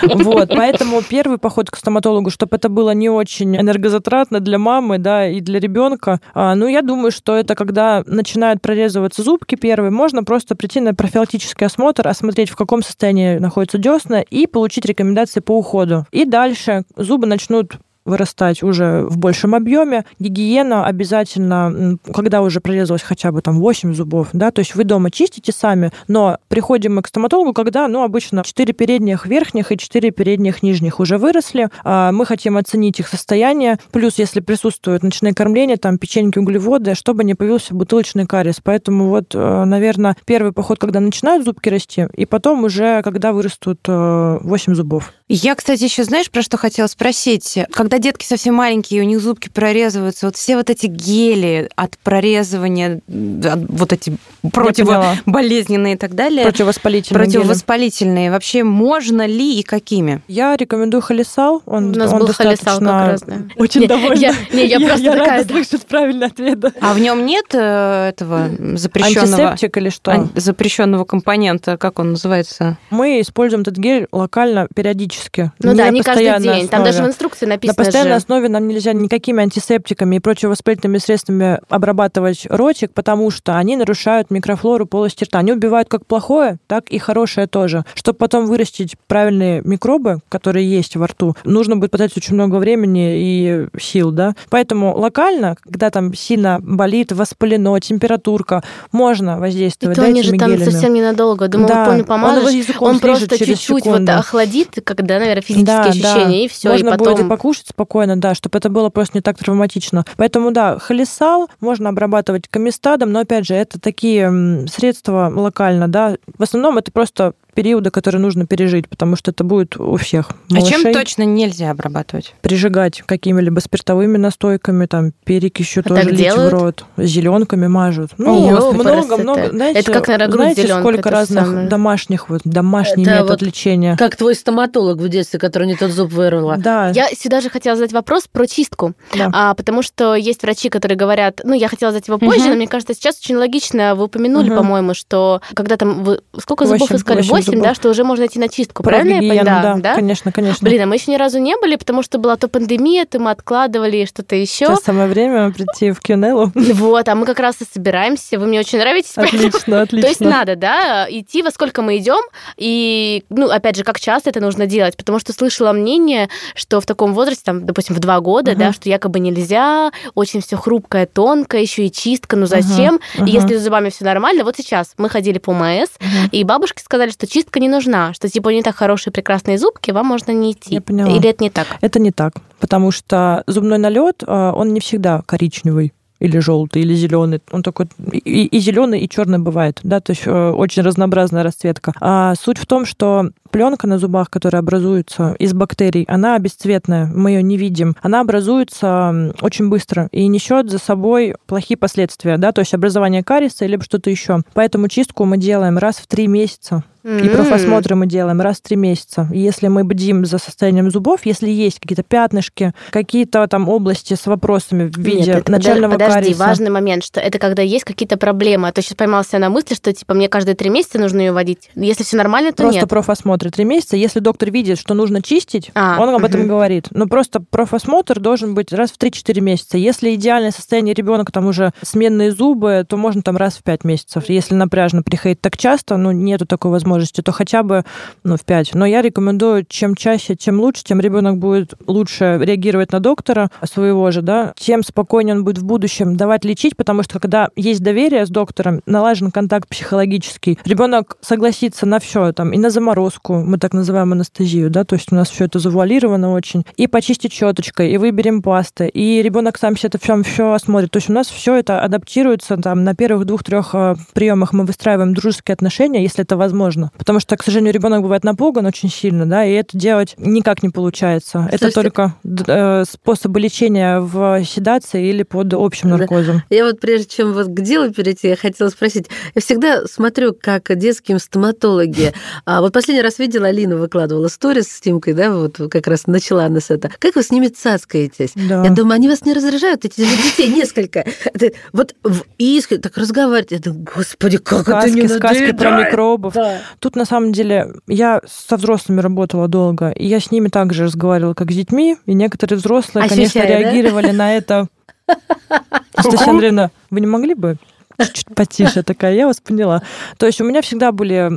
Вот, поэтому первый поход к стоматологу, чтобы это было не очень энергозатратно для мамы, да, и для ребенка. А, ну, я думаю, что это когда начинают прорезываться зубки первые, можно просто прийти на профилактический осмотр, осмотреть, в каком состоянии находятся десна, и получить рекомендации по уходу. И дальше зубы начнут вырастать уже в большем объеме. Гигиена обязательно, когда уже прорезалось хотя бы там 8 зубов, да, то есть вы дома чистите сами, но приходим мы к стоматологу, когда, ну, обычно 4 передних верхних и 4 передних нижних уже выросли, а мы хотим оценить их состояние, плюс если присутствует ночное кормление, там печеньки, углеводы, чтобы не появился бутылочный кариес. Поэтому вот, наверное, первый поход, когда начинают зубки расти, и потом уже, когда вырастут 8 зубов. Я, кстати, еще знаешь, про что хотела спросить? Когда детки совсем маленькие, у них зубки прорезываются, вот все вот эти гели от прорезывания, от- вот эти противоболезненные и так далее, Противовоспалительные гели. противовоспалительные, вообще можно ли и какими? Я рекомендую холесал. У Он, нас он был холесал достаточно... как раз, да. Очень Не, довольна. я- не, *laughs* я просто рада такая, да. слышать правильный ответ. да. А в нем нет э, этого запрещенного Антисептик или что? ан- запрещенного компонента, как он называется? Мы используем этот гель локально периодически. Ну да, на не каждый день. Там даже в основе. инструкции На написано постоянной основе нам нельзя никакими антисептиками и противовоспалительными средствами обрабатывать ротик, потому что они нарушают микрофлору полости рта. Они убивают как плохое, так и хорошее тоже. Чтобы потом вырастить правильные микробы, которые есть во рту, нужно будет потратить очень много времени и сил, да. Поэтому локально, когда там сильно болит, воспалено, температурка, можно И воздействовать то да, они же там гелями. совсем ненадолго. Думаю, Да, помню, он помажешь, он слижет просто чуть-чуть вот охладит, когда, наверное, физические Да, да. ощущения, и все, Можно и потом... будет и покушать спокойно, да, чтобы это было просто не так травматично. Поэтому, да, холесал можно обрабатывать комистадом, но, опять же, это такие средства локально, да. В основном это просто периода, который нужно пережить, потому что это будет у всех А чем малышей. точно нельзя обрабатывать? прижигать какими-либо спиртовыми настойками, там перекисью А тоже лить делают? в рот, зеленками мажут. Ну, Господи, много, просто много. это- Знаете, это как, наверное, грудь знаете, зелёнка, сколько разных самое. домашних, вот, домашний Это метод вот лечения. Как твой стоматолог в детстве, который не тот зуб вырвала. Да, Я сюда же хотела задать вопрос про чистку. да. А, потому что есть врачи, которые говорят, ну, я хотела задать его позже, Мгм. но мне кажется, сейчас очень логично. Вы упомянули, Мгм. по-моему, что когда там вы сколько зубов искали? восемь Восемь, зубов. да, что уже можно идти на чистку. Правильно я Прогигиену, поняла? да, конечно, конечно. Блин, а мы еще ни разу не были, потому что была то пандемия, то мы откладывали и что-то еще. Сейчас самое время прийти в Кюнеллу. Вот, а мы как раз и собираемся. Вы мне очень нравитесь. поэтому- Отлично, отлично. *laughs* То есть надо, да, идти, во сколько мы идем, и, ну, опять же, как часто это нужно делать, потому что слышала мнение, что в таком возрасте, там, допустим, в два года, да, что якобы нельзя, очень все хрупкое, тонкое, еще и чистка, ну зачем? И если с зубами все нормально, вот сейчас мы ходили по Мгм. и бабушки сказали, что чистка не нужна, что типа не так хорошие прекрасные зубки, вам можно не идти. Я поняла. Или это не так? Это не так, потому что зубной налет, а, он не всегда коричневый или желтый, или зеленый. Он такой и, и зеленый, и черный бывает, да, то есть э, очень разнообразная расцветка. А суть в том, что пленка на зубах, которая образуется из бактерий, она бесцветная, мы ее не видим. Она образуется очень быстро и несет за собой плохие последствия, да, то есть образование кариеса или что-то еще. Поэтому чистку мы делаем раз в три месяца. И М. профосмотры мы делаем раз в три месяца. И если мы бдим за состоянием зубов, если есть какие-то пятнышки, какие-то там области с вопросами в виде Нет, это начального подо- подожди, кариеса. важный момент, что это когда есть какие-то проблемы. А то сейчас поймался на мысли, что типа мне каждые три месяца нужно ее водить. Если все нормально, то Просто нет. профосмотры три месяца. Если доктор видит, что нужно чистить, А, он об этом мгм. говорит. Но просто профосмотр должен быть раз в 3-4 месяца. Если идеальное состояние ребенка, там уже сменные зубы, то можно там раз в 5 месяцев. Если напряжно приходить так часто, ну, нету такой возможности, то хотя бы ну, в 5. Но я рекомендую, чем чаще, тем лучше, тем ребенок будет лучше реагировать на доктора своего же, да, тем спокойнее он будет в будущем давать лечить, потому что когда есть доверие с доктором, налажен контакт психологический, ребенок согласится на все, там, и на заморозку, мы так называем анестезию, да, то есть у нас все это завуалировано очень, и почистить щеточкой, и выберем пасты, и ребенок сам себе это все, все осмотрит. То есть у нас все это адаптируется, там, на первых двух-трех приемах мы выстраиваем дружеские отношения, если это возможно. Потому что, к сожалению, ребенок бывает напуган очень сильно, да, и это делать никак не получается. Это Слушайте- только э, способы лечения в седации или под общим Да. наркозом. Я вот прежде чем вот к делу перейти, я хотела спросить. Я всегда смотрю, как детские стоматологи. А вот последний раз видела, Алина выкладывала сторис с Тимкой, да, вот как раз начала она с это. Как вы с ними цацкаетесь? Да. Я думаю, они вас не раздражают, эти детей несколько. Это вот в искре так разговаривать. Я думаю, господи, как это Сказки, не сказки про микробов. Да. Тут, на самом деле, я со взрослыми работала долго, и я с ними также разговаривала, как с детьми, и некоторые взрослые, конечно, Ощущая, да? реагировали на это. *laughs* Анастасия Андреевна, вы не могли бы *laughs* чуть-чуть потише такая, я вас поняла. То есть у меня всегда были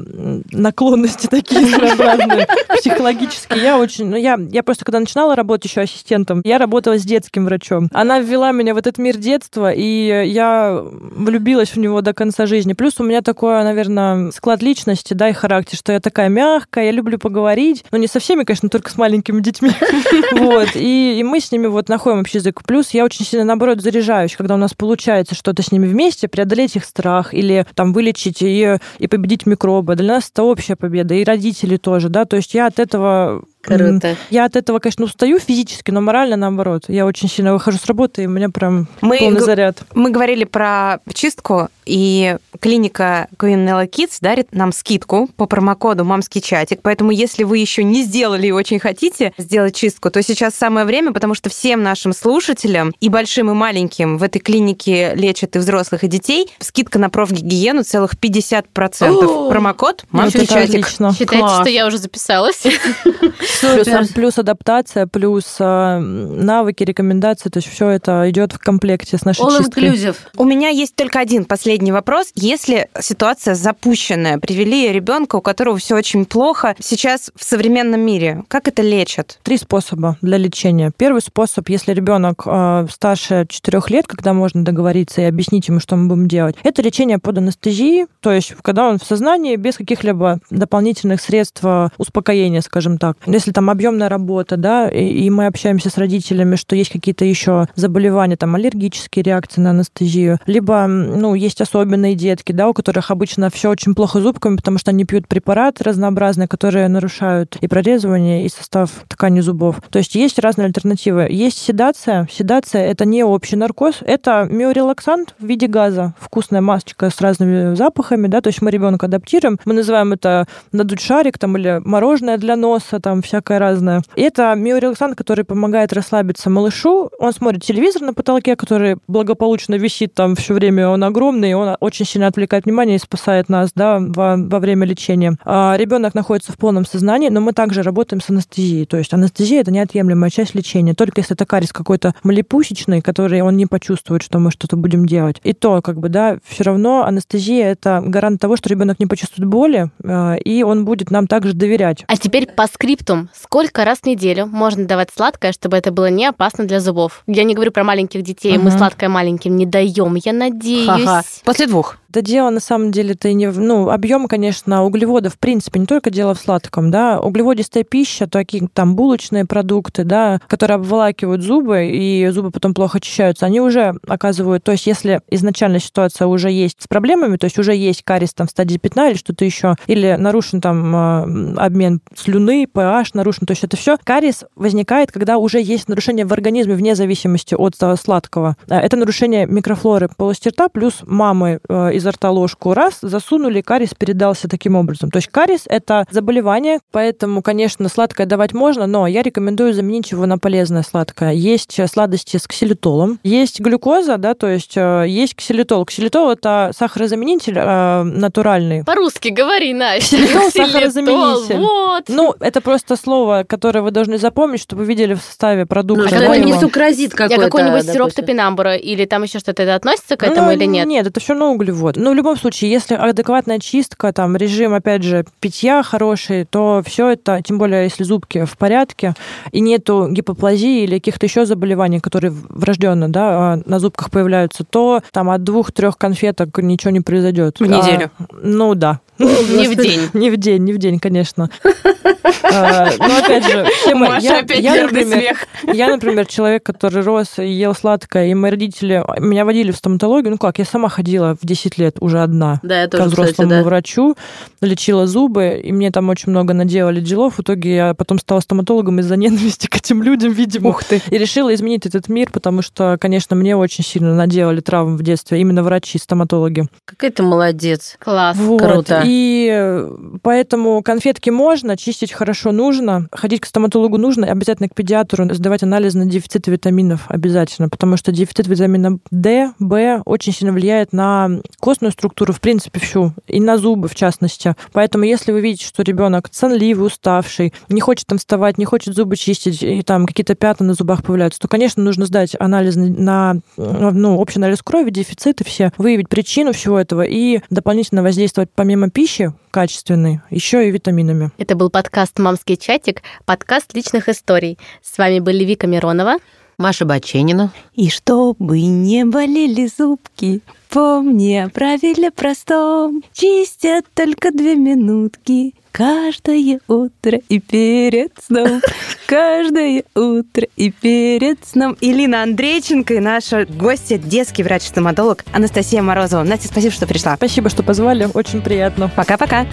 наклонности *laughs* такие своеобразные, психологические. Я очень, ну я, я просто когда начинала работать еще ассистентом, я работала с детским врачом. Она ввела меня в этот мир детства, и я влюбилась в него до конца жизни. Плюс у меня такое, наверное, склад личности, да, и характер, что я такая мягкая, я люблю поговорить, но не со всеми, конечно, только с маленькими детьми. *laughs* Вот, и, и мы с ними вот находим общий язык. Плюс я очень сильно, наоборот, заряжаюсь, когда у нас получается что-то с ними вместе, преодолеть их страх или там вылечить и, и победить микробы. Для нас это общая победа, и родители тоже, да, то есть я от этого... Круто. Я от этого, конечно, устаю физически, но морально наоборот. Я очень сильно выхожу с работы, и у меня прям Мы полный г- заряд. Мы говорили про чистку, и клиника Queen Nella Kids дарит нам скидку по промокоду «Мамский чатик». Поэтому, если вы еще не сделали и очень хотите сделать чистку, то сейчас самое время, потому что всем нашим слушателям, и большим, и маленьким, в этой клинике лечат и взрослых, и детей, скидка на профгигиену целых 50%. О! Промокод Вот «Мамский чатик». отлично. Считайте, Класс. что я уже записалась. *laughs* Плюс, а, плюс адаптация, плюс а, навыки, рекомендации, то есть все это идет в комплекте с нашей All чисткой. inclusive. У меня есть только один последний вопрос. Если ситуация запущенная, привели ребенка, у которого все очень плохо, сейчас в современном мире, как это лечат? Три способа для лечения. Первый способ, если ребенок э, старше 4 лет, когда можно договориться и объяснить ему, что мы будем делать, это лечение под анестезией, то есть когда он в сознании без каких-либо дополнительных средств э, успокоения, скажем так. Если там объемная работа, да, и, и мы общаемся с родителями, что есть какие-то еще заболевания, там аллергические реакции на анестезию, либо, ну, есть особенные детки, да, у которых обычно все очень плохо зубками, потому что они пьют препараты разнообразные, которые нарушают и прорезывание, и состав ткани зубов. То есть есть разные альтернативы. Есть седация. Седация это не общий наркоз, это миорелаксант в виде газа, вкусная масочка с разными запахами, да, то есть мы ребенка адаптируем, мы называем это надуть шарик там или мороженое для носа, там всякое разное. И это миорелаксант, который помогает расслабиться малышу. Он смотрит телевизор на потолке, который благополучно висит там все время, он огромный, он очень сильно отвлекает внимание и спасает нас, да, во, во время лечения. А ребенок находится в полном сознании, но мы также работаем с анестезией, то есть анестезия это неотъемлемая часть лечения. Только если это кариес какой-то малипусечный, который он не почувствует, что мы что-то будем делать. И то, как бы, да, все равно анестезия это гарант того, что ребенок не почувствует боли, а, и он будет нам также доверять. А теперь по скриптум. Сколько раз в неделю можно давать сладкое, чтобы это было не опасно для зубов? Я не говорю про маленьких детей, угу. мы сладкое маленьким не даем, я надеюсь. Ха-ха. После двух. Да дело на самом деле это не... Ну, объем, конечно, углеводов, в принципе, не только дело в сладком, да. Углеводистая пища, такие там булочные продукты, да, которые обволакивают зубы, и зубы потом плохо очищаются, они уже оказывают... То есть если изначально ситуация уже есть с проблемами, то есть уже есть кариес там в стадии пятна или что-то еще, или нарушен там а, обмен слюны, pH нарушен, то есть это все кариес возникает, когда уже есть нарушение в организме вне зависимости от сладкого. Это нарушение микрофлоры полости рта плюс мамы э, изо рта ложку раз, засунули, кариес передался таким образом. То есть кариес – это заболевание, поэтому, конечно, сладкое давать можно, но я рекомендую заменить его на полезное сладкое. Есть сладости с ксилитолом, есть глюкоза, да, то есть э, есть ксилитол. Ксилитол – это сахарозаменитель э, натуральный. По-русски говори, Настя. Ксилитол *laughs* – сахарозаменитель. Вот. Ну, это просто слово, которое вы должны запомнить, чтобы вы видели в составе продукта. Ну, это не сукразит какой-то. Я какой-нибудь сироп топинамбура или там еще что-то это относится к этому ну, или нет? Нет, это все равно углевод. Вот. Но в любом случае, если адекватная чистка, там режим, опять же, питья хороший, то все это, тем более, если зубки в порядке, и нету гипоплазии или каких-то еще заболеваний, которые врожденно да, а, на зубках появляются, то там от двух-трех конфеток ничего не произойдет. В неделю? А, ну да. *laughs* Не в день. *laughs* Не в день, не в день, конечно. *laughs* А, Но ну, опять же, Маша опять нервный смех. Я, например, человек, который рос и ел сладкое, и мои родители меня водили в стоматологию. Ну как, я сама ходила в 10 лет уже одна да, я тоже, к взрослому врачу, лечила зубы, и мне там очень много наделали делов. В итоге я потом стала стоматологом из-за ненависти к этим людям, видимо. Ух ты. И решила изменить этот мир, потому что, конечно, мне очень сильно наделали травм в детстве, именно врачи, стоматологи. Какая ты молодец. Класс. Вот. Круто. И поэтому конфетки можно, чистить хорошо нужно, ходить к стоматологу нужно, обязательно к педиатру сдавать анализ на дефицит витаминов обязательно, потому что дефицит витамина D, B очень сильно влияет на костную структуру, в принципе, всю, и на зубы в частности. Поэтому если вы видите, что ребенок сонливый, уставший, не хочет там вставать, не хочет зубы чистить, и там какие-то пятна на зубах появляются, то, конечно, нужно сдать анализ на ну, общий анализ крови, дефициты все, выявить причину всего этого и дополнительно воздействовать помимо пищи, качественный, еще и витаминами. Это был подкаст «Мамский чатик», подкаст личных историй. С вами были Вика Миронова. Маша Баченина. И чтобы не болели зубки, помни о правиле простом. Чистят только две минутки, каждое утро и перед сном. *laughs* Каждое утро и перед сном. Илина Андрейченко и наша гостья, детский врач-стоматолог Анастасия Морозова. Настя, спасибо, что пришла. Спасибо, что позвали. Очень приятно. Пока-пока.